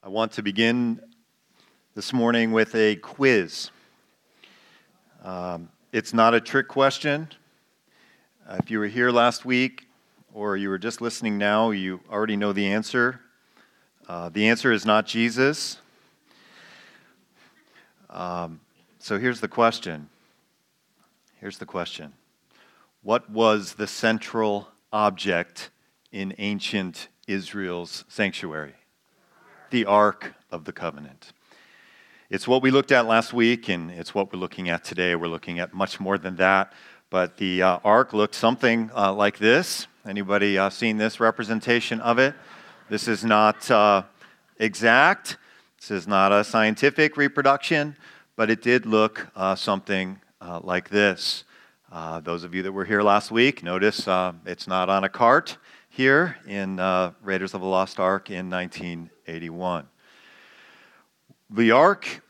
I want to begin this morning with a quiz. Um, it's not a trick question. Uh, if you were here last week or you were just listening now, you already know the answer. Uh, the answer is not Jesus. Um, so here's the question. Here's the question What was the central object in ancient Israel's sanctuary? The Ark of the Covenant. It's what we looked at last week, and it's what we're looking at today. We're looking at much more than that. But the uh, Ark looked something uh, like this. Anybody uh, seen this representation of it? This is not uh, exact. This is not a scientific reproduction, but it did look uh, something uh, like this. those of you that were here last week notice it's not on a cart here in Raiders of the Lost Ark in 1981. The ark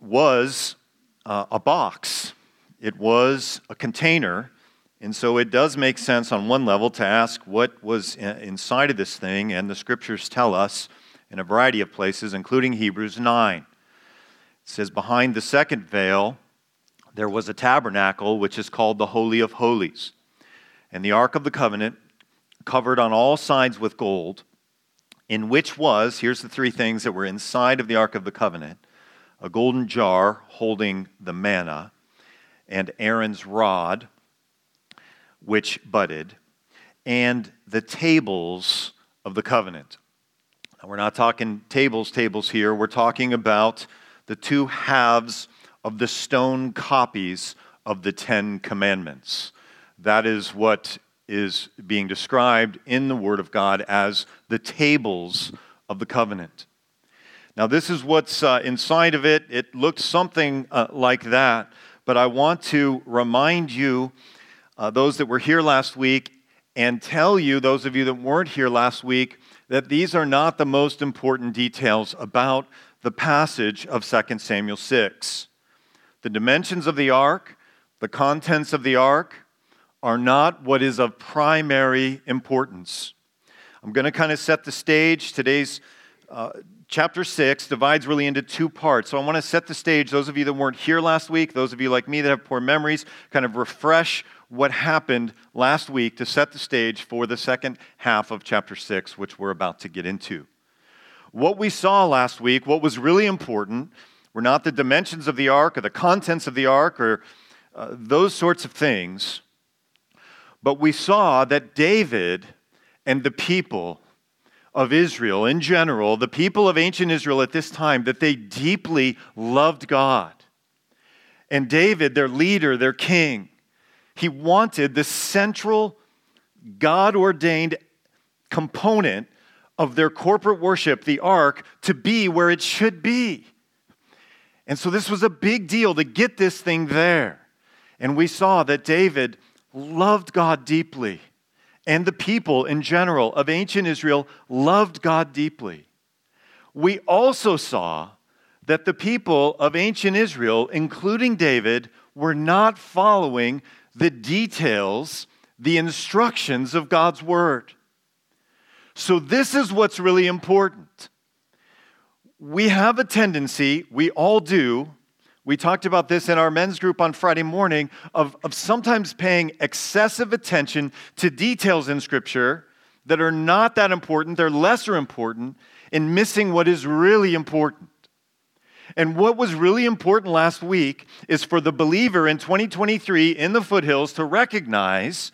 was uh, a box, it was a container. And so it does make sense on one level to ask what was inside of this thing, and the scriptures tell us in a variety of places, including Hebrews 9. It says, Behind the second veil, there was a tabernacle which is called the Holy of Holies. And the Ark of the Covenant, covered on all sides with gold, in which was, here's the three things that were inside of the Ark of the Covenant a golden jar holding the manna, and Aaron's rod, which budded, and the tables of the covenant. Now, we're not talking tables, tables here. We're talking about the two halves of the stone copies of the Ten Commandments. That is what is being described in the Word of God as the tables of the covenant. Now, this is what's uh, inside of it. It looked something uh, like that, but I want to remind you, uh, those that were here last week, and tell you, those of you that weren't here last week, that these are not the most important details about the passage of 2 Samuel 6. The dimensions of the ark, the contents of the ark, are not what is of primary importance. I'm going to kind of set the stage. Today's uh, chapter 6 divides really into two parts. So I want to set the stage. Those of you that weren't here last week, those of you like me that have poor memories, kind of refresh what happened last week to set the stage for the second half of chapter 6, which we're about to get into. What we saw last week, what was really important, were not the dimensions of the ark or the contents of the ark or uh, those sorts of things. But we saw that David and the people of Israel in general, the people of ancient Israel at this time, that they deeply loved God. And David, their leader, their king, he wanted the central God ordained component of their corporate worship, the ark, to be where it should be. And so this was a big deal to get this thing there. And we saw that David loved God deeply, and the people in general of ancient Israel loved God deeply. We also saw that the people of ancient Israel, including David, were not following the details, the instructions of God's word. So, this is what's really important. We have a tendency, we all do, we talked about this in our men's group on Friday morning of, of sometimes paying excessive attention to details in Scripture that are not that important, they're lesser important, and missing what is really important. And what was really important last week is for the believer in 2023 in the foothills to recognize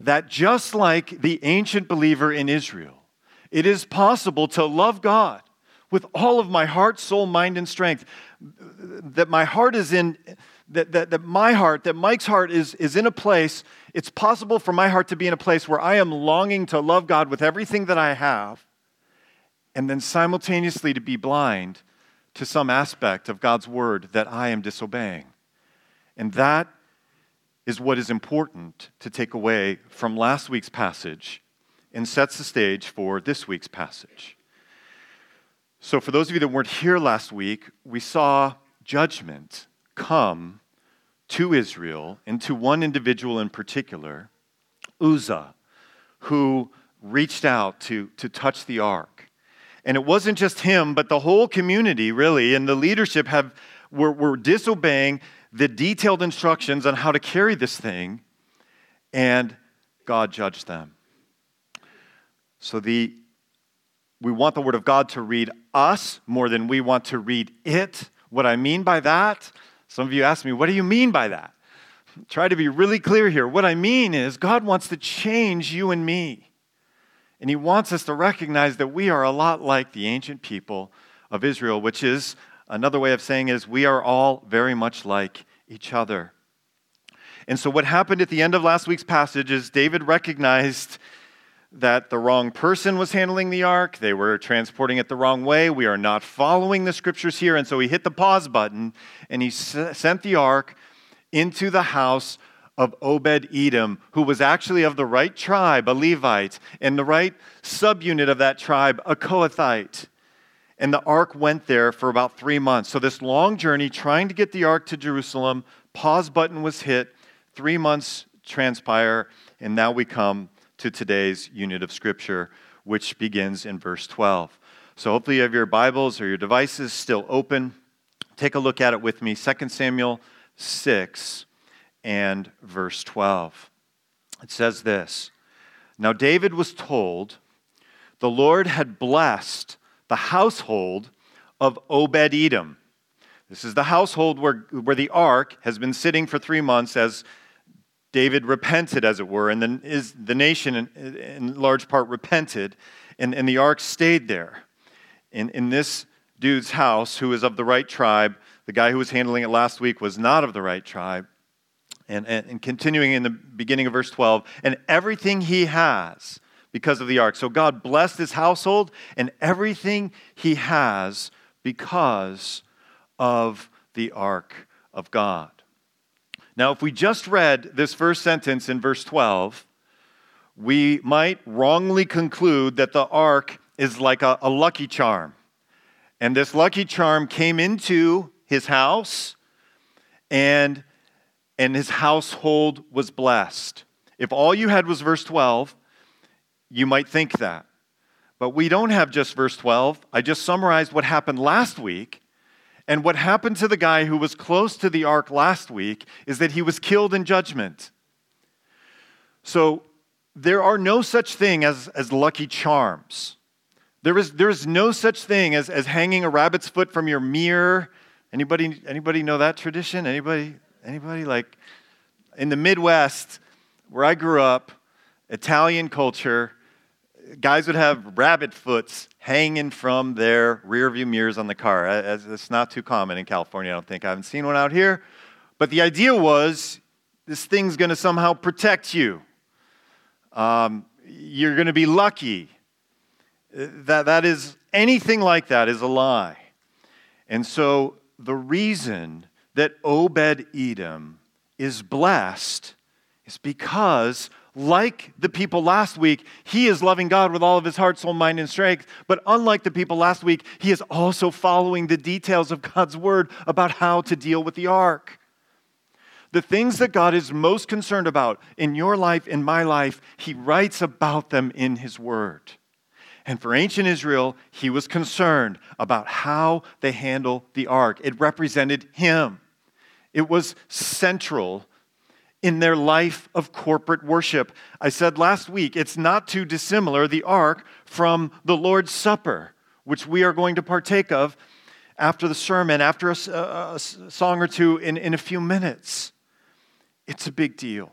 that just like the ancient believer in Israel, it is possible to love God with all of my heart, soul, mind, and strength. That my heart is in, that, that, that my heart, that Mike's heart is, is in a place, it's possible for my heart to be in a place where I am longing to love God with everything that I have, and then simultaneously to be blind to some aspect of God's word that I am disobeying. And that is what is important to take away from last week's passage and sets the stage for this week's passage. So, for those of you that weren't here last week, we saw judgment come to Israel and to one individual in particular, Uzzah, who reached out to, to touch the ark. And it wasn't just him, but the whole community, really, and the leadership have, were, were disobeying the detailed instructions on how to carry this thing, and God judged them. So the, we want the Word of God to read us more than we want to read it. What I mean by that, some of you ask me, what do you mean by that? Try to be really clear here. What I mean is, God wants to change you and me. And he wants us to recognize that we are a lot like the ancient people of Israel, which is another way of saying is we are all very much like each other. And so what happened at the end of last week's passage is David recognized that the wrong person was handling the ark. They were transporting it the wrong way. We are not following the scriptures here. And so he hit the pause button and he sent the ark into the house of Obed Edom, who was actually of the right tribe, a Levite, and the right subunit of that tribe, a Kohathite. And the ark went there for about three months. So, this long journey trying to get the ark to Jerusalem, pause button was hit, three months transpire, and now we come to today's unit of scripture, which begins in verse 12. So, hopefully, you have your Bibles or your devices still open. Take a look at it with me. 2 Samuel 6 and verse 12. It says this Now David was told the Lord had blessed the household of Obed Edom. This is the household where, where the ark has been sitting for three months as David repented, as it were, and then is, the nation in, in large part repented, and, and the ark stayed there. In, in this dude's house, who is of the right tribe, the guy who was handling it last week was not of the right tribe and, and, and continuing in the beginning of verse 12, and everything he has because of the ark. So God blessed his household and everything he has because of the ark of God. Now, if we just read this first sentence in verse 12, we might wrongly conclude that the ark is like a, a lucky charm. And this lucky charm came into his house and and his household was blessed. If all you had was verse 12, you might think that. But we don't have just verse 12. I just summarized what happened last week. And what happened to the guy who was close to the ark last week is that he was killed in judgment. So there are no such thing as, as lucky charms. There is, there is no such thing as, as hanging a rabbit's foot from your mirror. Anybody, anybody know that tradition? Anybody? Anybody like in the Midwest where I grew up, Italian culture, guys would have rabbit foots hanging from their rear view mirrors on the car. It's not too common in California, I don't think. I haven't seen one out here. But the idea was this thing's going to somehow protect you. Um, you're going to be lucky. That, that is, anything like that is a lie. And so the reason that Obed Edom is blessed is because, like the people last week, he is loving God with all of his heart, soul, mind, and strength. But unlike the people last week, he is also following the details of God's word about how to deal with the ark. The things that God is most concerned about in your life, in my life, he writes about them in his word. And for ancient Israel, he was concerned about how they handle the ark. It represented him. It was central in their life of corporate worship. I said last week, it's not too dissimilar, the ark, from the Lord's Supper, which we are going to partake of after the sermon, after a, a, a song or two in, in a few minutes. It's a big deal.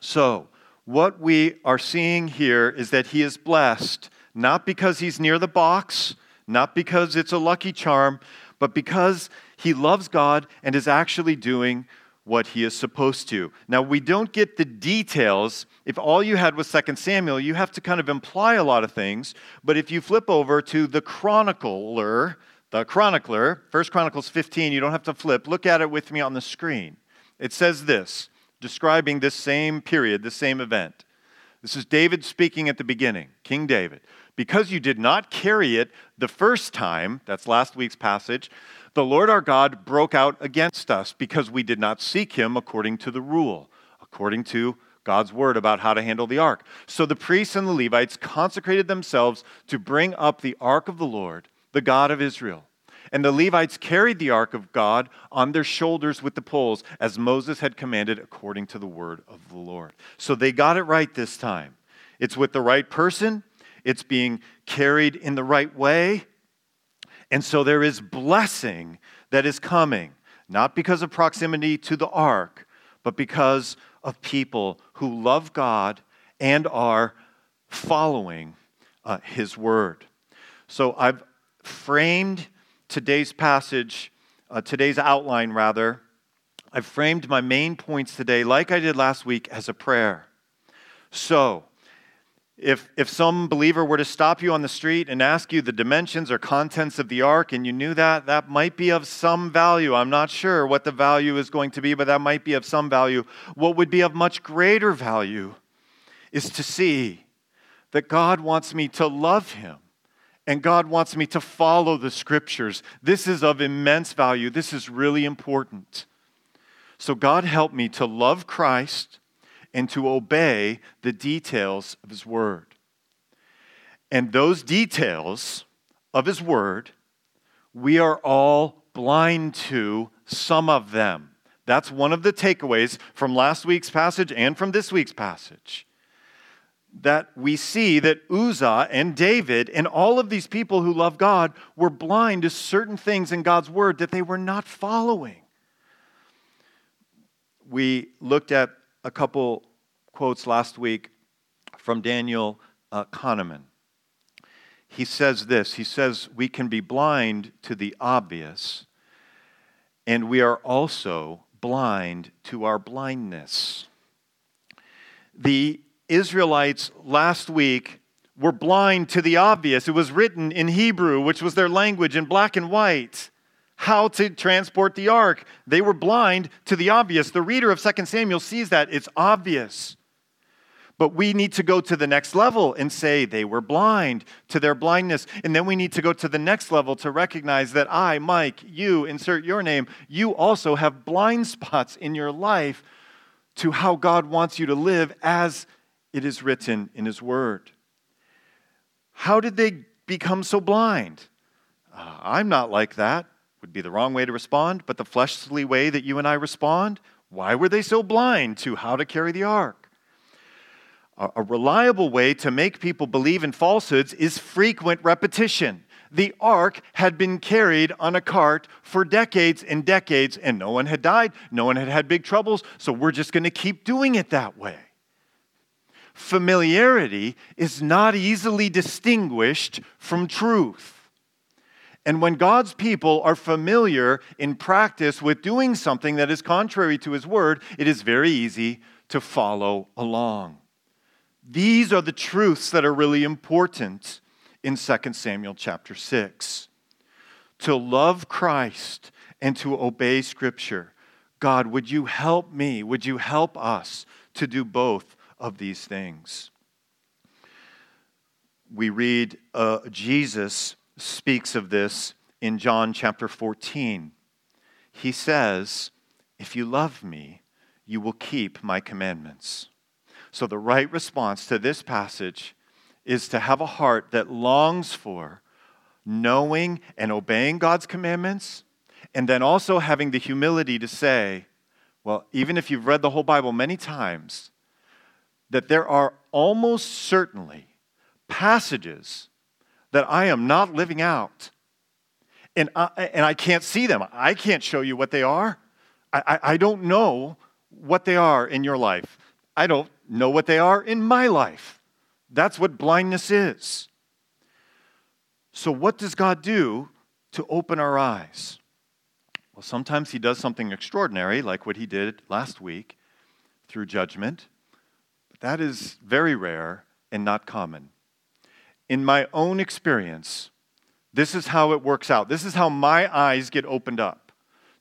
So, what we are seeing here is that he is blessed, not because he's near the box, not because it's a lucky charm, but because he loves God and is actually doing what he is supposed to. Now, we don't get the details. If all you had was 2 Samuel, you have to kind of imply a lot of things. But if you flip over to the chronicler, the chronicler, 1 Chronicles 15, you don't have to flip. Look at it with me on the screen. It says this, describing this same period, this same event. This is David speaking at the beginning, King David. Because you did not carry it the first time, that's last week's passage, the Lord our God broke out against us because we did not seek him according to the rule, according to God's word about how to handle the ark. So the priests and the Levites consecrated themselves to bring up the ark of the Lord, the God of Israel. And the Levites carried the ark of God on their shoulders with the poles, as Moses had commanded according to the word of the Lord. So they got it right this time. It's with the right person, it's being carried in the right way. And so there is blessing that is coming, not because of proximity to the ark, but because of people who love God and are following uh, His word. So I've framed today's passage, uh, today's outline rather. I've framed my main points today, like I did last week, as a prayer. So, if, if some believer were to stop you on the street and ask you the dimensions or contents of the ark and you knew that, that might be of some value. I'm not sure what the value is going to be, but that might be of some value. What would be of much greater value is to see that God wants me to love Him and God wants me to follow the scriptures. This is of immense value. This is really important. So, God help me to love Christ and to obey the details of His Word. And those details of His Word, we are all blind to some of them. That's one of the takeaways from last week's passage and from this week's passage. That we see that Uzzah and David and all of these people who love God were blind to certain things in God's word that they were not following. We looked at a couple quotes last week from Daniel uh, Kahneman. He says this He says, We can be blind to the obvious, and we are also blind to our blindness. The Israelites last week were blind to the obvious. It was written in Hebrew, which was their language, in black and white how to transport the ark. They were blind to the obvious. The reader of 2 Samuel sees that. It's obvious. But we need to go to the next level and say they were blind to their blindness. And then we need to go to the next level to recognize that I, Mike, you, insert your name, you also have blind spots in your life to how God wants you to live as it is written in His Word. How did they become so blind? Uh, I'm not like that would be the wrong way to respond, but the fleshly way that you and I respond, why were they so blind to how to carry the ark? A reliable way to make people believe in falsehoods is frequent repetition. The ark had been carried on a cart for decades and decades, and no one had died. No one had had big troubles, so we're just going to keep doing it that way. Familiarity is not easily distinguished from truth. And when God's people are familiar in practice with doing something that is contrary to his word, it is very easy to follow along. These are the truths that are really important in 2 Samuel chapter 6. To love Christ and to obey Scripture. God, would you help me? Would you help us to do both of these things? We read uh, Jesus speaks of this in John chapter 14. He says, If you love me, you will keep my commandments. So, the right response to this passage is to have a heart that longs for knowing and obeying God's commandments, and then also having the humility to say, well, even if you've read the whole Bible many times, that there are almost certainly passages that I am not living out. And I, and I can't see them. I can't show you what they are. I, I, I don't know what they are in your life. I don't know what they are in my life. That's what blindness is. So, what does God do to open our eyes? Well, sometimes He does something extraordinary, like what He did last week through judgment. But that is very rare and not common in my own experience, this is how it works out. This is how my eyes get opened up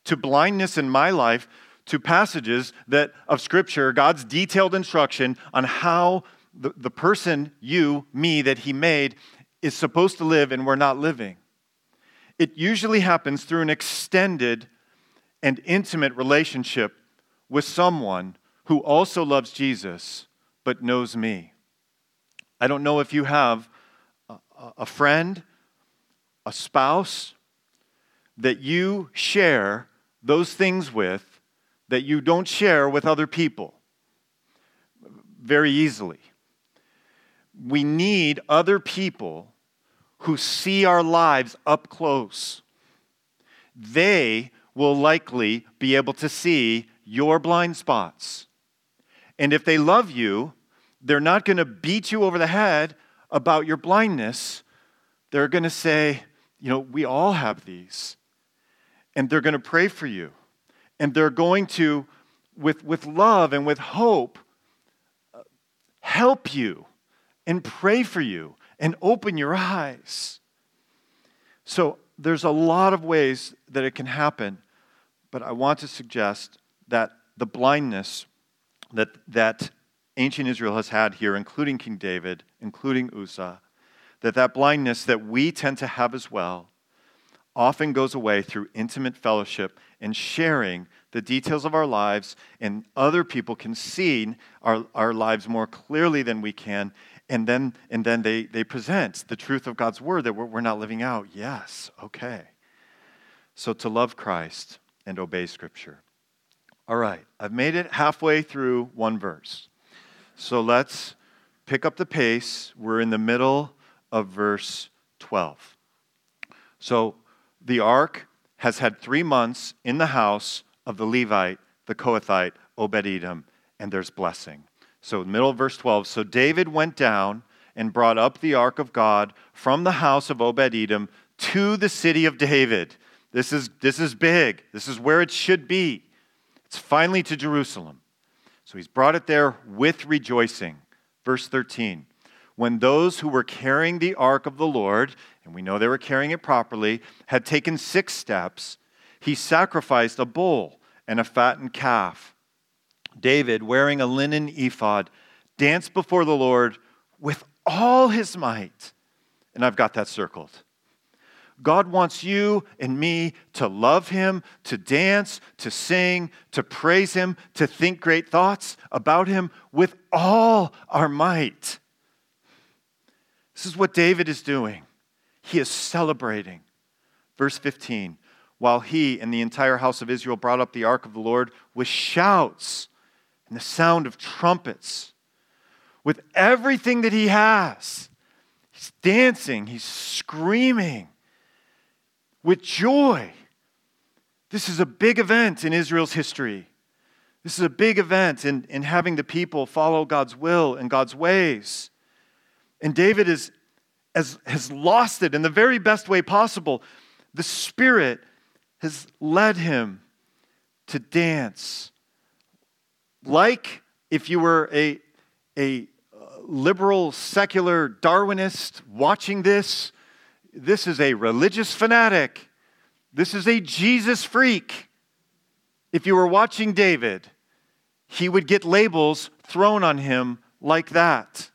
to blindness in my life, to passages that of Scripture, God's detailed instruction on how the, the person, you, me, that He made, is supposed to live and we're not living. It usually happens through an extended and intimate relationship with someone who also loves Jesus but knows me. I don't know if you have a, friend, a spouse that you share those things with that you don't share with other people very easily. We need other people who see our lives up close. They will likely be able to see your blind spots. And if they love you, they're not going to beat you over the head about your blindness. They're going to say, you know, we all have these. And they're going to pray for you. And they're going to, with, with love and with hope, uh, help you and pray for you and open your eyes. So there's a lot of ways that it can happen, but I want to suggest that the blindness that, that ancient Israel has had here, including King David, including Uzzah, that that blindness that we tend to have as well often goes away through intimate fellowship and sharing the details of our lives, and other people can see our, our lives more clearly than we can. And then, and then they, they present the truth of God's word that we're, we're not living out. Yes, okay. So to love Christ and obey Scripture. All right, I've made it halfway through one verse. So let's pick up the pace. We're in the middle of verse 12. So the ark has had three months in the house of the Levite, the Kohathite, Obed Edom, and there's blessing. So, middle of verse 12. So David went down and brought up the ark of God from the house of Obed Edom to the city of David. This is, this is big. This is where it should be. It's finally to Jerusalem. So he's brought it there with rejoicing. Verse 13 when those who were carrying the ark of the Lord, and we know they were carrying it properly, had taken six steps, he sacrificed a bull and a fattened calf. David, wearing a linen ephod, danced before the Lord with all his might. And I've got that circled. God wants you and me to love Him, to dance, to sing, to praise Him, to think great thoughts about Him with all our might. This is what David is doing. He is celebrating. Verse 15 While he and the entire house of Israel brought up the ark of the Lord with shouts and the sound of trumpets, with everything that he has, he's dancing, he's screaming with joy. This is a big event in Israel's history. This is a big event in, in having the people follow God's will and God's ways. And David is, has, has lost it in the very best way possible. The Spirit has led him to dance. Like if you were a, a uh, liberal, secular Darwinist watching this, this is a religious fanatic. This is a Jesus freak. If you were watching David, he would get labels thrown on him like that.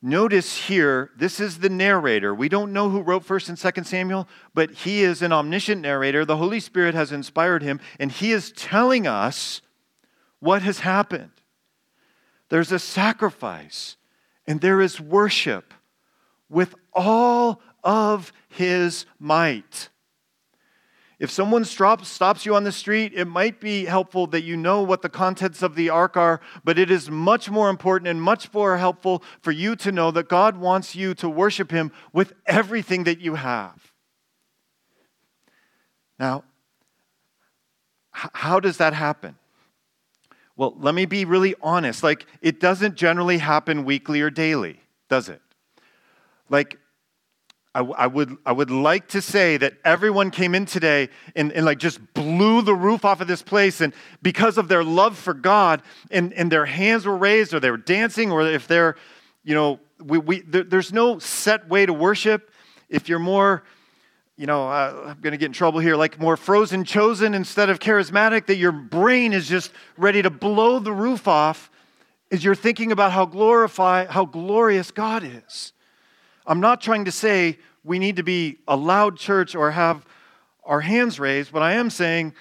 Notice here, this is the narrator. We don't know who wrote 1st and 2nd Samuel, but he is an omniscient narrator. The Holy Spirit has inspired him, and he is telling us what has happened. There's a sacrifice, and there is worship with all of his might. If someone stops, you on the street, it might be helpful that you know what the contents of the ark are, but it is much more important and much more helpful for you to know that God wants you to worship Him with everything that you have. Now, how does that happen? Well, let me be really honest. Like, it doesn't generally happen weekly or daily, does it? Like, I, I, would, I would like to say that everyone came in today and, and like just blew the roof off of this place and because of their love for God and, and their hands were raised or they were dancing or if they're, you know, we, we, there, there's no set way to worship. If you're more, you know, uh, I'm going to get in trouble here, like more frozen chosen instead of charismatic, that your brain is just ready to blow the roof off as you're thinking about how glorify, how glorious God is. I'm not trying to say we need to be a loud church or have our hands raised, but I am saying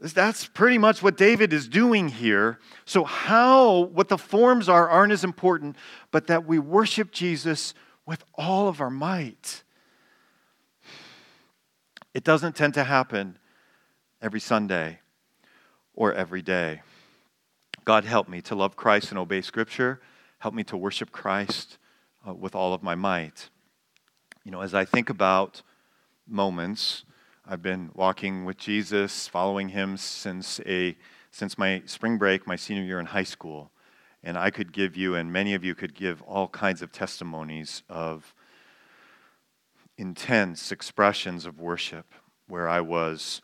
That's pretty much what David is doing here. So, how, what the forms are, aren't as important, but that we worship Jesus with all of our might. It doesn't tend to happen every Sunday or every day. God, help me to love Christ and obey Scripture. Help me to worship Christ uh, with all of my might. You know, as I think about moments, I've been walking with Jesus, following him since, a, since my spring break, my senior year in high school. And I could give you, and many of you could give all kinds of testimonies of intense expressions of worship where I was,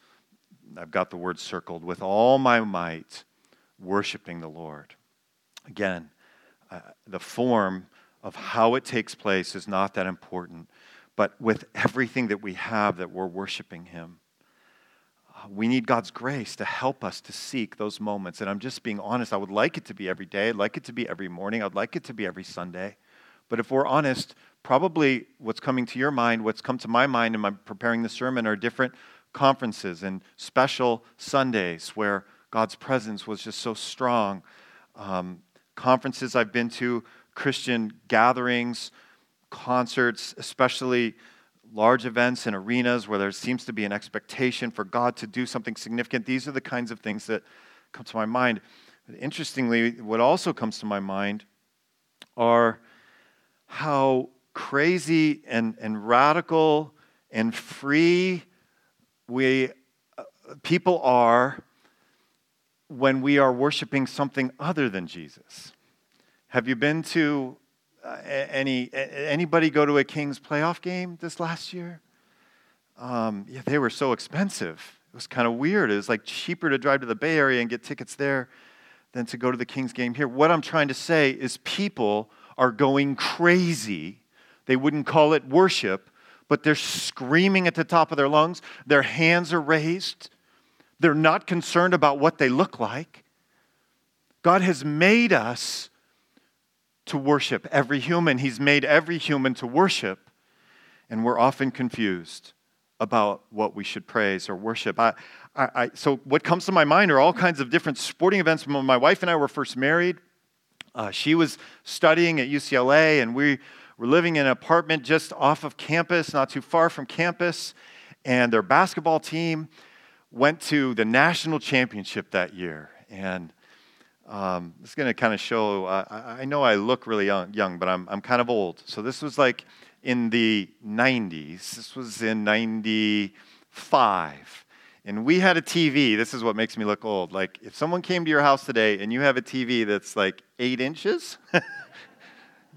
I've got the word circled, with all my might, worshiping the Lord. Again, uh, the form of how it takes place is not that important but with everything that we have that we're worshiping Him. Uh, we need God's grace to help us to seek those moments. And I'm just being honest. I would like it to be every day. I'd like it to be every morning. I'd like it to be every Sunday. But if we're honest, probably what's coming to your mind, what's come to my mind in preparing the sermon are different conferences and special Sundays where God's presence was just so strong. Um, conferences I've been to, Christian gatherings concerts, especially large events and arenas where there seems to be an expectation for God to do something significant. These are the kinds of things that come to my mind. Interestingly, what also comes to my mind are how crazy and, and radical and free we uh, people are when we are worshiping something other than Jesus. Have you been to uh, any anybody go to a Kings playoff game this last year? Um, yeah, they were so expensive. It was kind of weird. It was like cheaper to drive to the Bay Area and get tickets there than to go to the Kings game here. What I'm trying to say is people are going crazy. They wouldn't call it worship, but they're screaming at the top of their lungs. Their hands are raised. They're not concerned about what they look like. God has made us to worship. Every human, He's made every human to worship. And we're often confused about what we should praise or worship. I, I, I, so, what comes to my mind are all kinds of different sporting events. When my wife and I were first married, uh, she was studying at UCLA, and we were living in an apartment just off of campus, not too far from campus. And their basketball team went to the national championship that year. And um, it's going to kind of show, uh, I, I, know I look really young, young, but I'm, I'm kind of old. So this was like in the 90s. This was in 95. And we had a TV. This is what makes me look old. Like, if someone came to your house today and you have a TV that's like eight inches,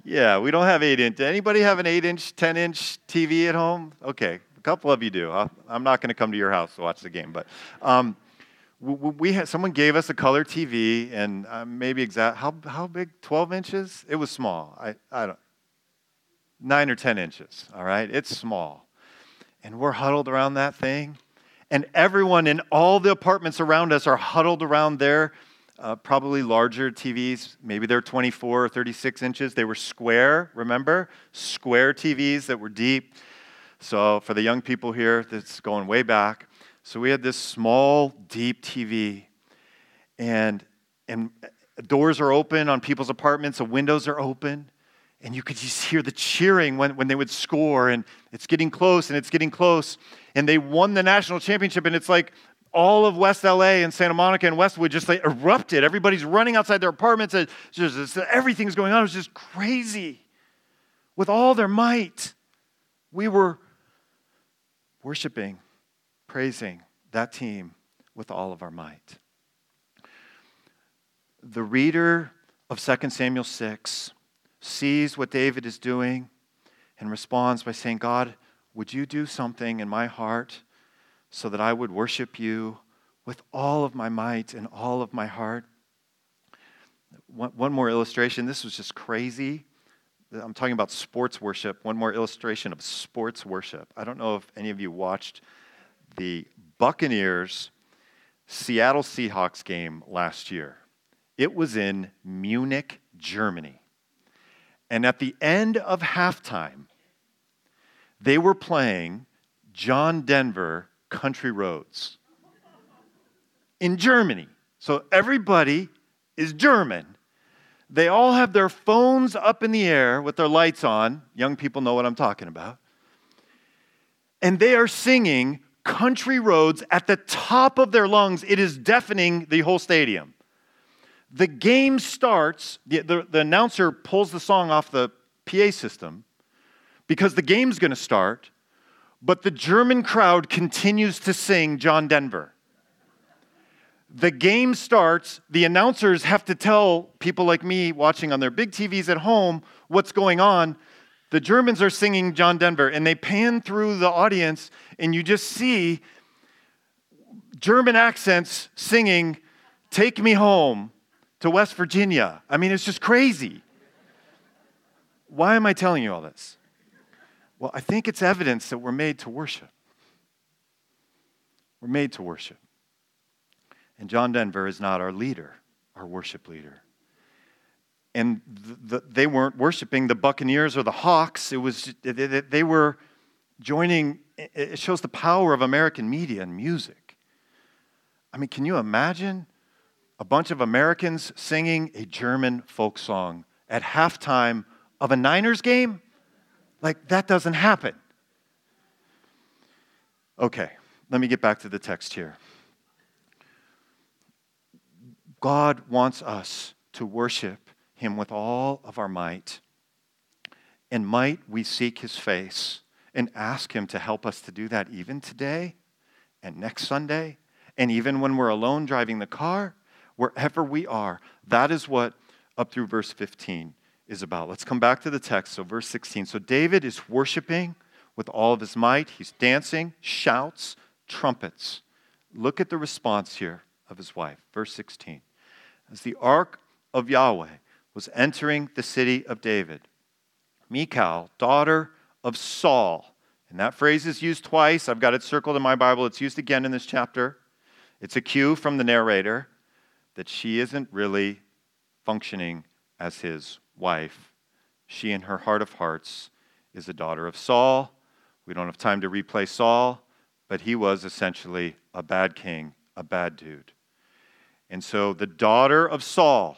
yeah, we don't have eight inch. Anybody have an eight inch, 10 inch TV at home? Okay, a couple of you do. i am not going to come to your house to watch the game, but um, we had someone gave us a color TV, and uh, maybe exact how how big? Twelve inches? It was small. I I don't nine or ten inches. All right, it's small, and we're huddled around that thing, and everyone in all the apartments around us are huddled around their uh, probably larger TVs. Maybe they're 24 or 36 inches. They were square. Remember, square TVs that were deep. So for the young people here, that's going way back so we had this small, deep TV, and, and doors are open on people's apartments, the windows are open, and you could just hear the cheering when, when they would score, and it's getting close, and it's getting close. And they won the national championship, and it's like all of West LA and Santa Monica and Westwood just like erupted. Everybody's running outside their apartments. And just, everything's going on. It was just crazy. With all their might, we were worshiping praising that team with all of our might. The reader of 2 Samuel 6 sees what David is doing and responds by saying, God, would you do something in my heart so that I would worship you with all of my might and all of my heart? One, more illustration. This was just crazy. I'm talking about sports worship. One more illustration of sports worship. I don't know if any of you watched the Buccaneers Seattle Seahawks game last year. It was in Munich, Germany. And at the end of halftime, they were playing John Denver Country Roads. in Germany. So everybody is German. They all have their phones up in the air with their lights on. Young people know what I'm talking about. And they are singing Country Roads at the top of their lungs. It is deafening the whole stadium. The game starts, the, the, the announcer pulls the song off the PA system because the game's going to start, but the German crowd continues to sing John Denver the game starts, the announcers have to tell people like me watching on their big TVs at home what's going on. The Germans are singing John Denver, and they pan through the audience, and you just see German accents singing, Take Me Home to West Virginia. I mean, it's just crazy. Why am I telling you all this? Well, I think it's evidence that we're made to worship. We're made to worship. And John Denver is not our leader, our worship leader. And the, the, they weren't worshiping the Buccaneers or the Hawks. It was, they were joining, it shows the power of American media and music. I mean, can you imagine a bunch of Americans singing a German folk song at halftime of a Niners game? Like, that doesn't happen. Okay, let me get back to the text here. God wants us to worship Him with all of our might. And might we seek His face and ask Him to help us to do that even today and next Sunday, and even when we're alone driving the car, wherever we are. That is what up through verse 15 is about. Let's come back to the text. So, verse 16. So, David is worshiping with all of his might. He's dancing, shouts, trumpets. Look at the response here of his wife. Verse 16 as the ark of Yahweh was entering the city of David. Michal, daughter of Saul, and that phrase is used twice. I've got it circled in my Bible. It's used again in this chapter. It's a cue from the narrator that she isn't really functioning as his wife. She, in her heart of hearts, is a daughter of Saul. We don't have time to replay Saul, but he was essentially a bad king, a bad dude. And so the daughter of Saul,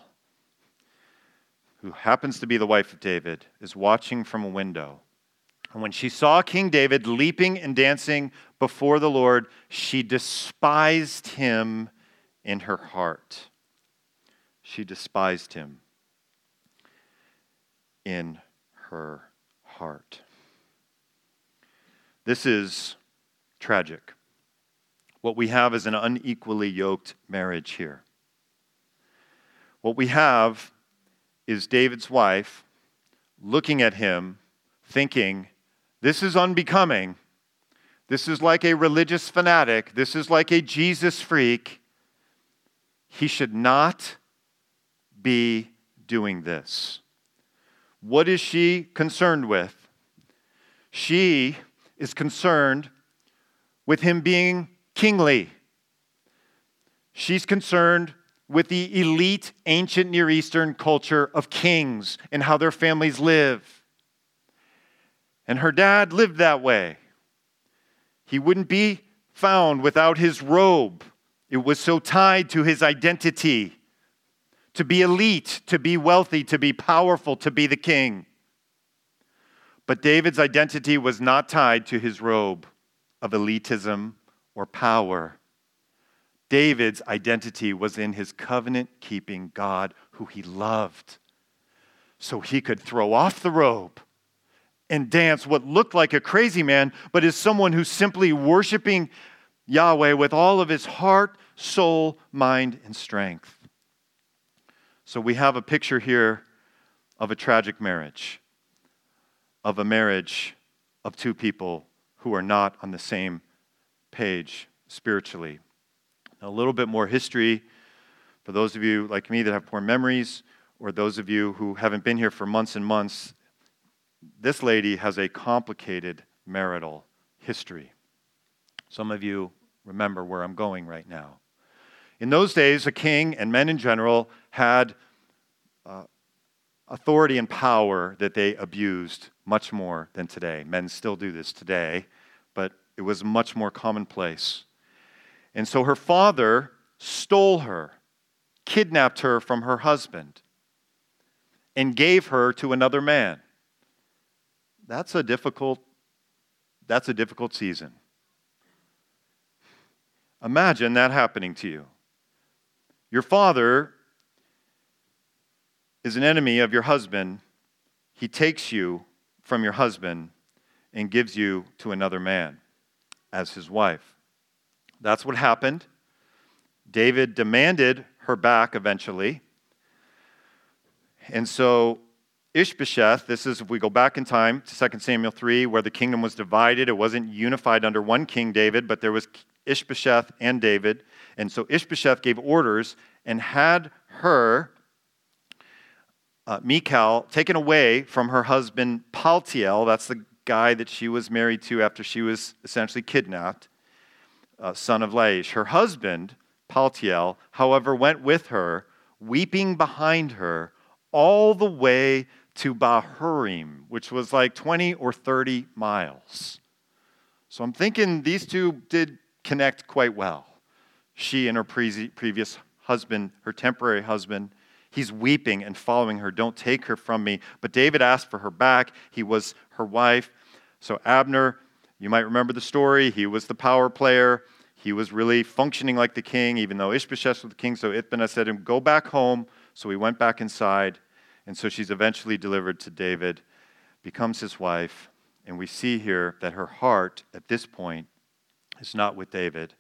who happens to be the wife of David, is watching from a window. And when she saw King David leaping and dancing before the Lord, she despised him in her heart. She despised him in her heart. This is tragic. What we have is an unequally yoked marriage here. What we have is David's wife looking at him, thinking, This is unbecoming. This is like a religious fanatic. This is like a Jesus freak. He should not be doing this. What is she concerned with? She is concerned with him being kingly. She's concerned with the elite ancient Near Eastern culture of kings and how their families live. And her dad lived that way. He wouldn't be found without his robe, it was so tied to his identity to be elite, to be wealthy, to be powerful, to be the king. But David's identity was not tied to his robe of elitism or power. David's identity was in his covenant keeping God who he loved. So he could throw off the robe and dance what looked like a crazy man, but is someone who's simply worshiping Yahweh with all of his heart, soul, mind, and strength. So we have a picture here of a tragic marriage, of a marriage of two people who are not on the same page spiritually. A little bit more history for those of you like me that have poor memories, or those of you who haven't been here for months and months. This lady has a complicated marital history. Some of you remember where I'm going right now. In those days, a king and men in general had uh, authority and power that they abused much more than today. Men still do this today, but it was much more commonplace. And so her father stole her, kidnapped her from her husband, and gave her to another man. That's a difficult that's a difficult season. Imagine that happening to you. Your father is an enemy of your husband. He takes you from your husband and gives you to another man as his wife. That's what happened. David demanded her back eventually. And so Ishbosheth, this is if we go back in time to 2 Samuel 3, where the kingdom was divided. It wasn't unified under one king, David, but there was Ishbosheth and David. And so Ishbosheth gave orders and had her, uh, Michal, taken away from her husband Paltiel. That's the guy that she was married to after she was essentially kidnapped, uh, son of Laish. Her husband, Paltiel, however, went with her, weeping behind her all the way to Bahurim, which was like 20 or 30 miles. So I'm thinking these two did connect quite well. She and her pre- previous husband, her temporary husband, he's weeping and following her. Don't take her from me. But David asked for her back. He was her wife. So Abner, you might remember the story. He was the power player. He was really functioning like the king, even though Ishbosheth was the king. So Ishbosheth said to him, Go back home. So he went back inside. And so she's eventually delivered to David, becomes his wife. And we see here that her heart at this point is not with David.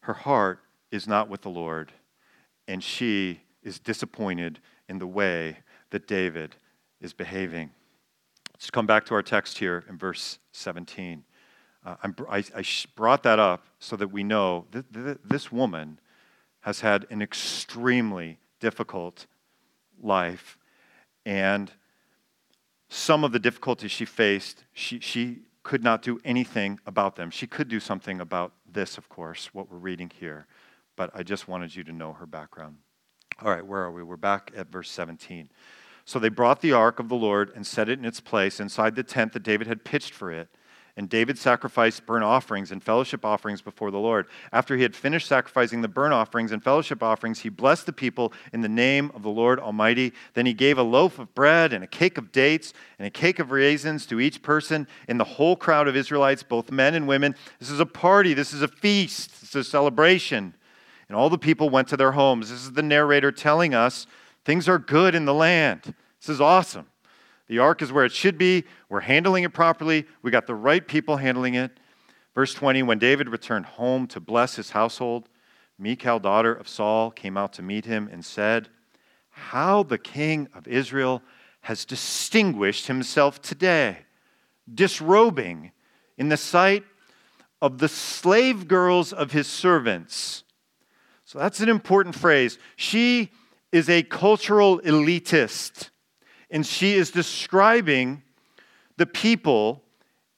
Her heart is not with the Lord. And she is disappointed in the way that David is behaving. Let's come back to our text here in verse 17. Uh, I, I brought that up so that we know that this woman has had an extremely difficult life. And some of the difficulties she faced, she, she could not do anything about them. She could do something about this, of course, what we're reading here. But I just wanted you to know her background. All right, where are we? We're back at verse 17. So they brought the ark of the Lord and set it in its place inside the tent that David had pitched for it. And David sacrificed burnt offerings and fellowship offerings before the Lord. After he had finished sacrificing the burnt offerings and fellowship offerings, he blessed the people in the name of the Lord Almighty. Then he gave a loaf of bread and a cake of dates and a cake of raisins to each person in the whole crowd of Israelites, both men and women. This is a party, this is a feast, this is a celebration. And all the people went to their homes. This is the narrator telling us things are good in the land. This is awesome. The ark is where it should be. We're handling it properly. We got the right people handling it. Verse 20 When David returned home to bless his household, Michal, daughter of Saul, came out to meet him and said, How the king of Israel has distinguished himself today, disrobing in the sight of the slave girls of his servants. So that's an important phrase. She is a cultural elitist and she is describing the people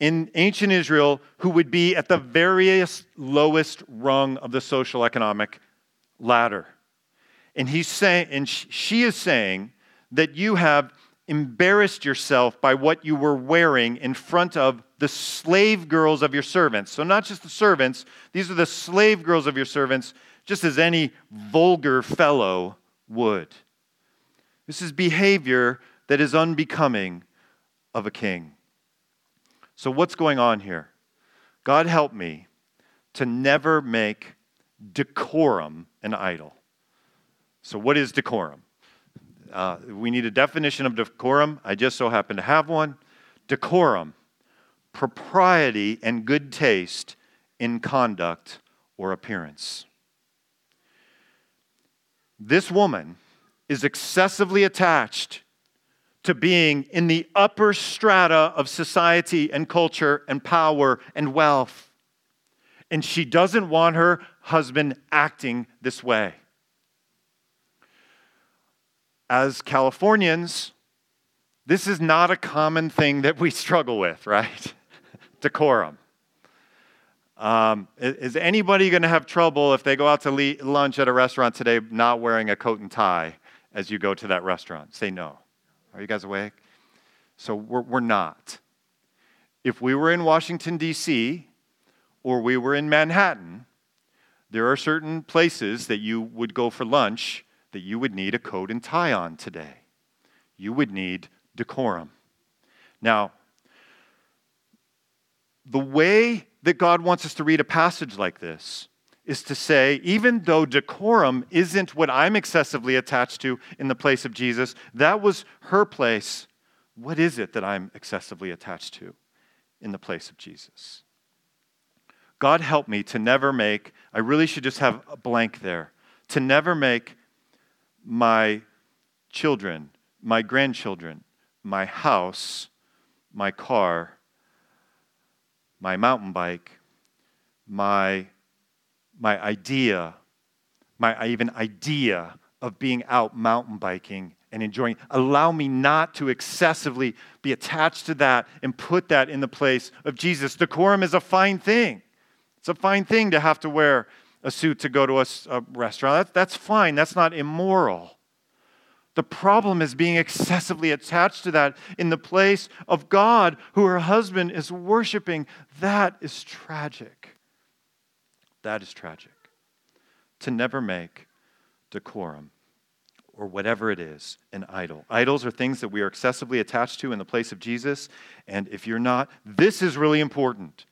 in ancient Israel who would be at the various lowest rung of the social economic ladder. And he's saying, and she is saying that you have embarrassed yourself by what you were wearing in front of the slave girls of your servants. So, not just the servants, these are the slave girls of your servants, just as any vulgar fellow would. This is behavior that is unbecoming of a king. So, what's going on here? God help me to never make decorum an idol. So, what is decorum? Uh, we need a definition of decorum. I just so happen to have one. Decorum, propriety and good taste in conduct or appearance. This woman is excessively attached to being in the upper strata of society and culture and power and wealth. And she doesn't want her husband acting this way. As Californians, this is not a common thing that we struggle with, right? Decorum. Um, is anybody going to have trouble if they go out to lunch at a restaurant today not wearing a coat and tie as you go to that restaurant? Say no. Are you guys awake? So we're, we're not. If we were in Washington, D.C., or we were in Manhattan, there are certain places that you would go for lunch that you would need a coat and tie on today. You would need decorum. Now, the way that God wants us to read a passage like this is to say, even though decorum isn't what I'm excessively attached to in the place of Jesus, that was her place. What is it that I'm excessively attached to in the place of Jesus? God help me to never make, I really should just have a blank there, to never make my children, my grandchildren, my house, my car, my mountain bike, my, my idea, my even idea of being out mountain biking and enjoying. Allow me not to excessively be attached to that and put that in the place of Jesus. Decorum is a fine thing. It's a fine thing to have to wear a suit to go to a, a restaurant. That, that's fine. That's not immoral. The problem is being excessively attached to that in the place of God, who her husband is worshiping. That is tragic. That is tragic. To never make decorum or whatever it is an idol. Idols are things that we are excessively attached to in the place of Jesus. And if you're not, this is really important.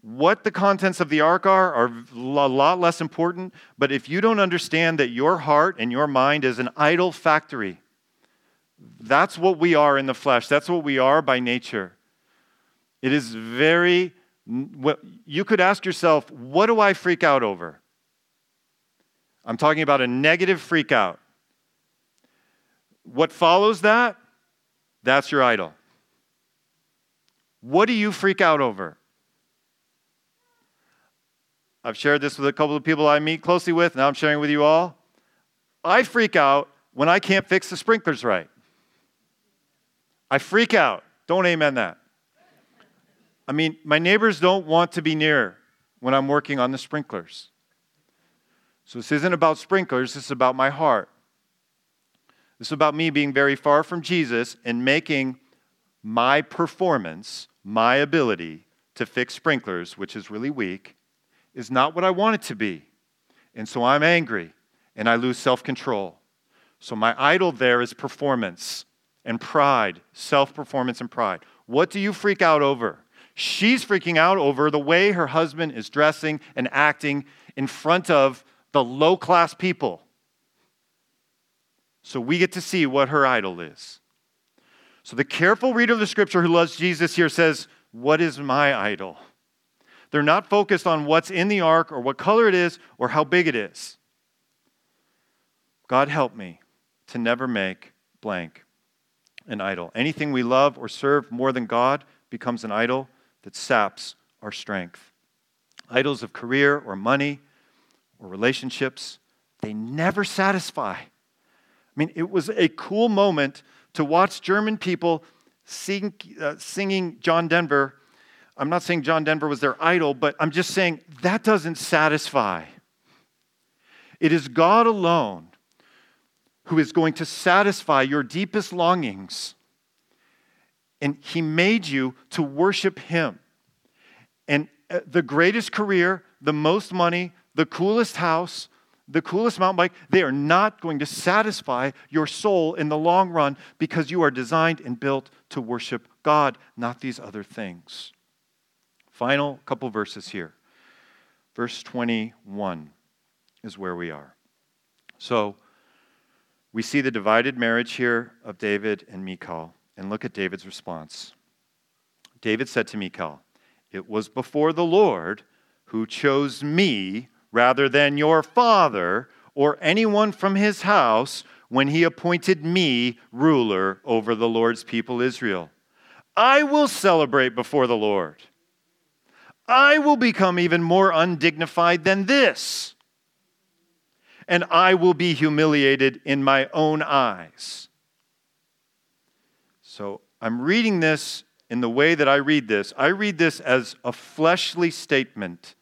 What the contents of the ark are are a lot less important, but if you don't understand that your heart and your mind is an idol factory, that's what we are in the flesh. That's what we are by nature. It is very, you could ask yourself, what do I freak out over? I'm talking about a negative freak out. What follows that? That's your idol. What do you freak out over? I've shared this with a couple of people I meet closely with. Now I'm sharing with you all. I freak out when I can't fix the sprinklers right. I freak out. Don't amen that. I mean, my neighbors don't want to be near when I'm working on the sprinklers. So this isn't about sprinklers, this is about my heart. This is about me being very far from Jesus and making my performance, my ability to fix sprinklers, which is really weak, is not what I want it to be. And so I'm angry and I lose self control. So my idol there is performance and pride, self performance and pride. What do you freak out over? She's freaking out over the way her husband is dressing and acting in front of the low class people. So we get to see what her idol is. So the careful reader of the scripture who loves Jesus here says, What is my idol? They're not focused on what's in the ark or what color it is or how big it is. God help me to never make blank an idol. Anything we love or serve more than God becomes an idol that saps our strength. Idols of career or money or relationships, they never satisfy. I mean, it was a cool moment to watch German people sing, uh, singing John Denver I'm not saying John Denver was their idol, but I'm just saying that doesn't satisfy. It is God alone who is going to satisfy your deepest longings. And He made you to worship Him. And uh, the greatest career, the most money, the coolest house, the coolest mountain bike, they are not going to satisfy your soul in the long run because you are designed and built to worship God, not these other things. Final couple verses here. Verse 21 is where we are. So we see the divided marriage here of David and Michal, and look at David's response. David said to Michal, It was before the Lord who chose me rather than your father or anyone from his house when he appointed me ruler over the Lord's people Israel. I will celebrate before the Lord. I will become even more undignified than this. And I will be humiliated in my own eyes. So I'm reading this in the way that I read this. I read this as a fleshly statement.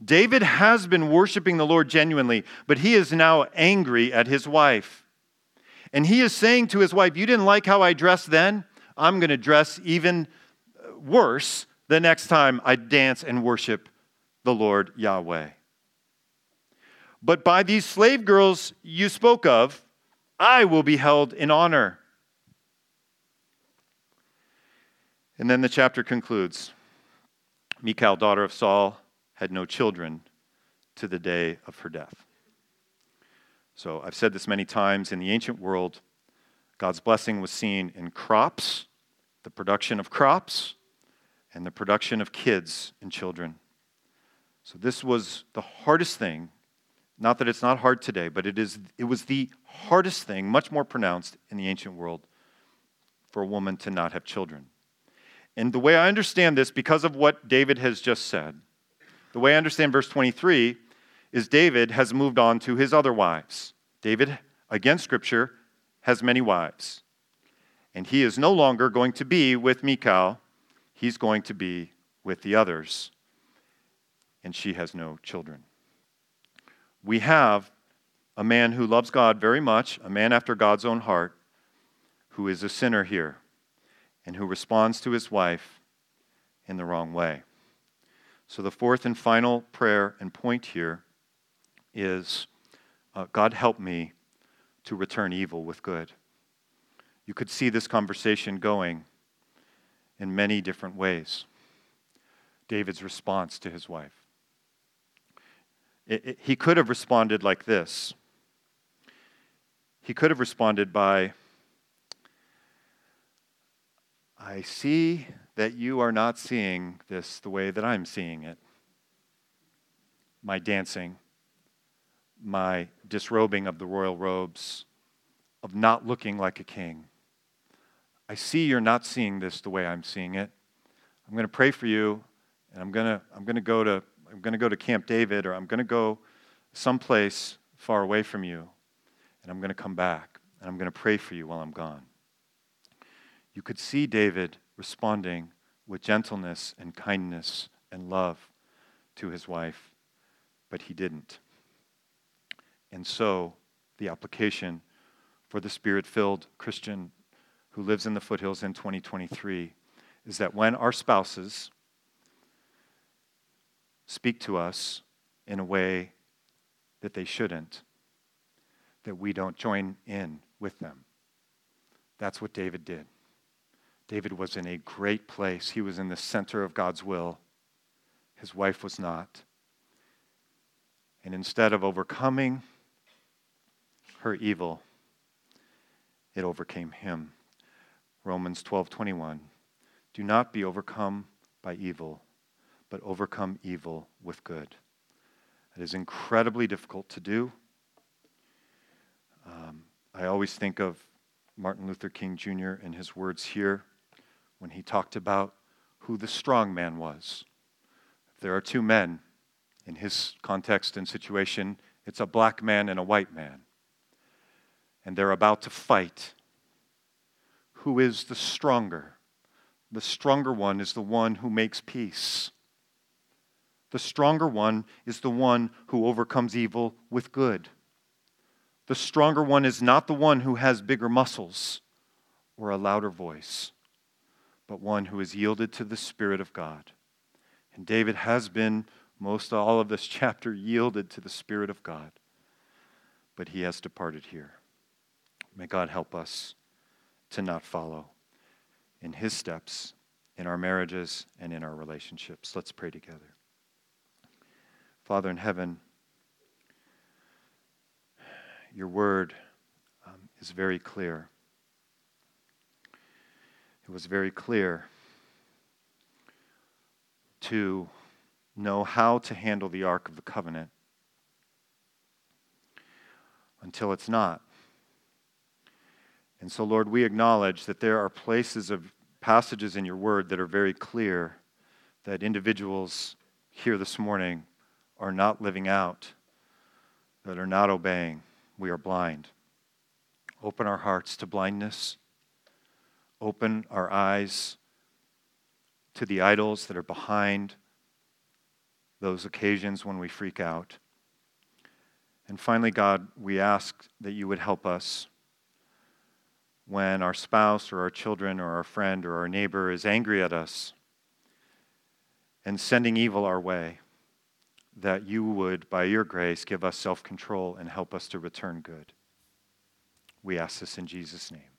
David has been worshiping the Lord genuinely, but he is now angry at his wife. And he is saying to his wife, You didn't like how I dressed then? I'm going to dress even uh, worse the next time I dance and worship the Lord Yahweh. But by these slave girls you spoke of, I will be held in honor. And then the chapter concludes Michal, daughter of Saul, had no children to the day of her death. So I've said this many times in the ancient world, God's blessing was seen in crops, the production of crops, and the production of kids and children. So this was the hardest thing. Not that it's not hard today, but it, is, it was the hardest thing, much more pronounced in the ancient world, for a woman to not have children. And the way I understand this, because of what David has just said, the way I understand verse 23 is David has moved on to his other wives. David, against Scripture, has many wives. And he is no longer going to be with Michal, he's going to be with the others. And she has no children. We have a man who loves God very much, a man after God's own heart, who is a sinner here and who responds to his wife in the wrong way. So, the fourth and final prayer and point here is uh, God, help me to return evil with good. You could see this conversation going in many different ways. David's response to his wife. It, it, he could have responded like this. He could have responded by, I see that you are not seeing this the way that I'm seeing it. My dancing, my disrobing of the royal robes, of not looking like a king. I see you're not seeing this the way I'm seeing it. I'm going to pray for you, and I'm going to, I'm going to go to I'm going to go to Camp David, or I'm going to go someplace far away from you, and I'm going to come back, and I'm going to pray for you while I'm gone. You could see David responding with gentleness and kindness and love to his wife, but he didn't. And so, the application for the spirit filled Christian who lives in the foothills in 2023 is that when our spouses speak to us in a way that they shouldn't, that we don't join in with them. That's what David did. David was in a great place. He was in the center of God's will. His wife was not. And instead of overcoming her evil, it overcame him. Romans 12:21 Do not be overcome by evil, but overcome evil with good. It is incredibly difficult to do. Um, I always think of Martin Luther King Jr. and his words here when he talked about who the strong man was. There are two men in his context and situation, it's a black man and a white man. And they're about to fight. Who is the stronger? The stronger one is the one who makes peace. The stronger one is the one who overcomes evil with good. The stronger one is not the one who has bigger muscles or a louder voice, but one who is yielded to the Spirit of God. And David has been, most all of this chapter, yielded to the Spirit of God, but he has departed here. May God help us to not follow in his steps in our marriages and in our relationships. Let's pray together. Father in heaven, your word um, is very clear. It was very clear to know how to handle the Ark of the Covenant until it's not. And so, Lord, we acknowledge that there are places of passages in your word that are very clear that individuals here this morning are not living out, that are not obeying, we are blind. Open our hearts to blindness. Open our eyes to the idols that are behind those occasions when we freak out. And finally, God, we ask that you would help us when our spouse or our children or our friend or our neighbor is angry at us and sending evil our way that you would, by your grace, give us self control and help us to return good. We ask this in Jesus' name.